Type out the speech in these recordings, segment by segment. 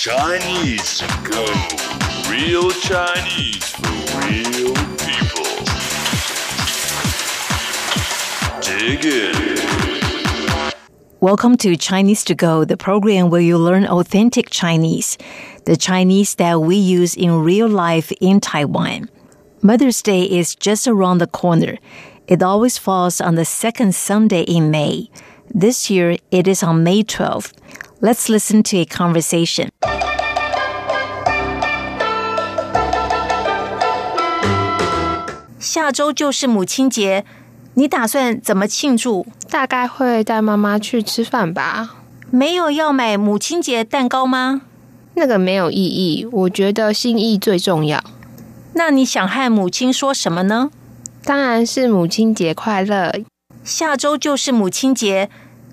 Chinese go. Real Chinese for real people. Welcome to Chinese to Go, the program where you learn authentic Chinese, the Chinese that we use in real life in Taiwan. Mother's Day is just around the corner. It always falls on the second Sunday in May. This year, it is on May 12th. Let's listen to a conversation. 下周就是母亲节，你打算怎么庆祝？大概会带妈妈去吃饭吧。没有要买母亲节蛋糕吗？那个没有意义，我觉得心意最重要。 那你想和母亲说什么呢？当然是母亲节快乐。下周就是母亲节，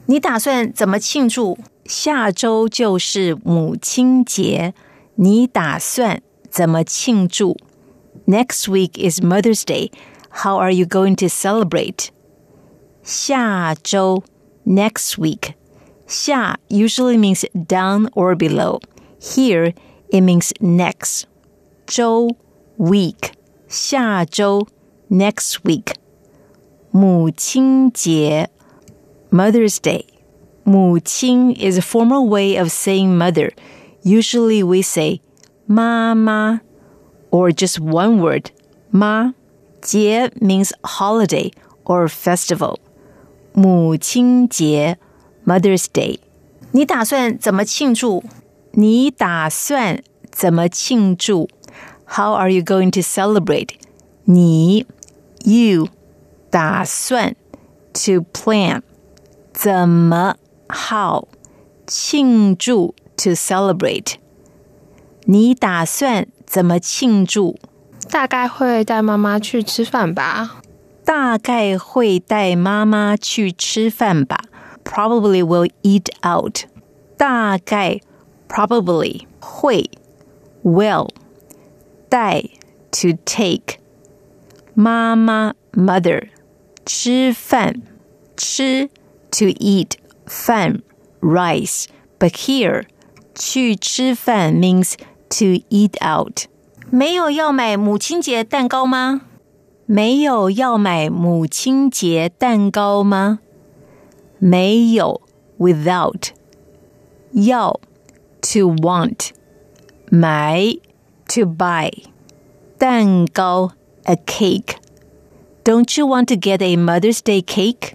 你打算怎么庆祝？下周就是母亲节，你打算怎么庆祝？Next week is Mother's Day. How are you going to celebrate? 下周 next week. 下 usually means down or below. Here it means next. 周 week. 下周 next week. 母亲节 Mother's Day. 母亲 is a formal way of saying mother. Usually we say 妈妈 or just one word 妈。节 means holiday or festival. 母亲节 Mother's Day. 你打算怎么庆祝？你打算怎么庆祝 ？How are you going to celebrate? 你 you 打算 to plan 怎么 how 庆祝 to celebrate 你打算怎么庆祝？大概会带妈妈去吃饭吧。大概会带妈妈去吃饭吧。Probably will eat out. 大概 probably 会 will 带 to take 妈妈 mother 吃饭吃 to eat 饭 rice but here 去吃饭 means to eat out 没有要买母亲节蛋糕吗？没有要买母亲节蛋糕吗？没有 without 要 to want 买 to buy 蛋糕 a cake. Don't you want to get a Mother's Day cake?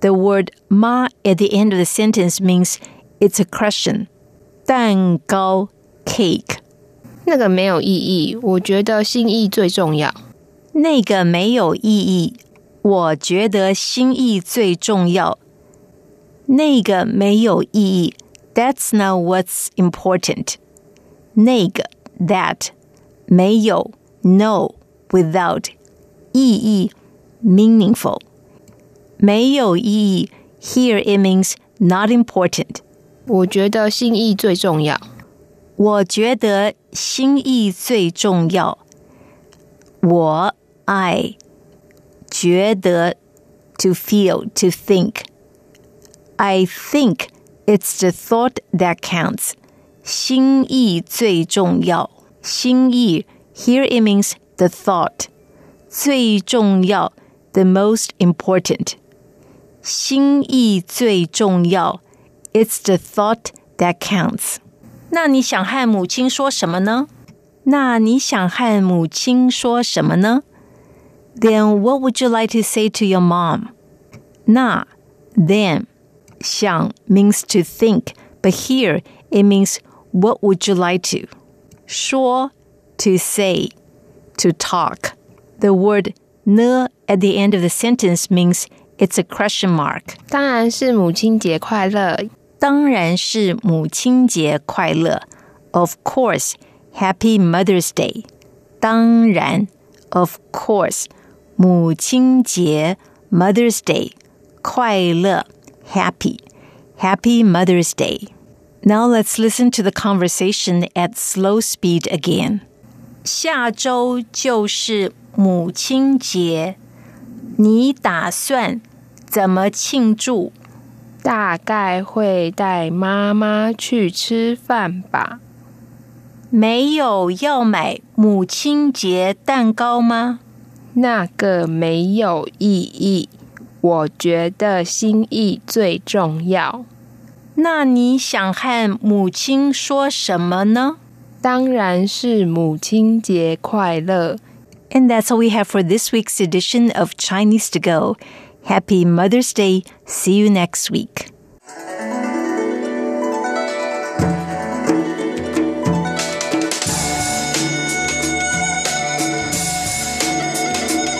The word ma at the end of the sentence means it's a question. 蛋糕 cake. 那个没有意义，我觉得心意最重要。那个没有意义，我觉得心意最重要。那个没有意义，That's not what's important。那个 that 没有 no without 意义 meaningful 没有意义，Here it means not important。我觉得心意最重要。我觉得心意最重要。我 I 觉得 to feel to think. I think it's the thought that counts. 心意最重要。心意 here it means the thought. 最重要 the most important. 心意最重要 it's the thought that counts. 那你想和母亲说什么呢？那你想和母亲说什么呢？Then what would you like to say to your mom? 那 then 想 means to think, but here it means what would you like to? 说 to say, to talk. The word 呢 at the end of the sentence means it's a question mark. 当然是母亲节快乐。当然是母亲节快乐。Of course, Happy Mother's Day. 当然，of course，母亲节 Mother's Day 快乐 Happy Happy Mother's Day. Now let's listen to the conversation at slow speed again. 下周就是母亲节，你打算怎么庆祝？大概会带妈妈去吃饭吧。没有要买母亲节蛋糕吗？那个没有意义。我觉得心意最重要。那你想和母亲说什么呢？当然是母亲节快乐。And that's all we have for this week's edition of Chinese to Go. Happy Mother's Day. See you next week.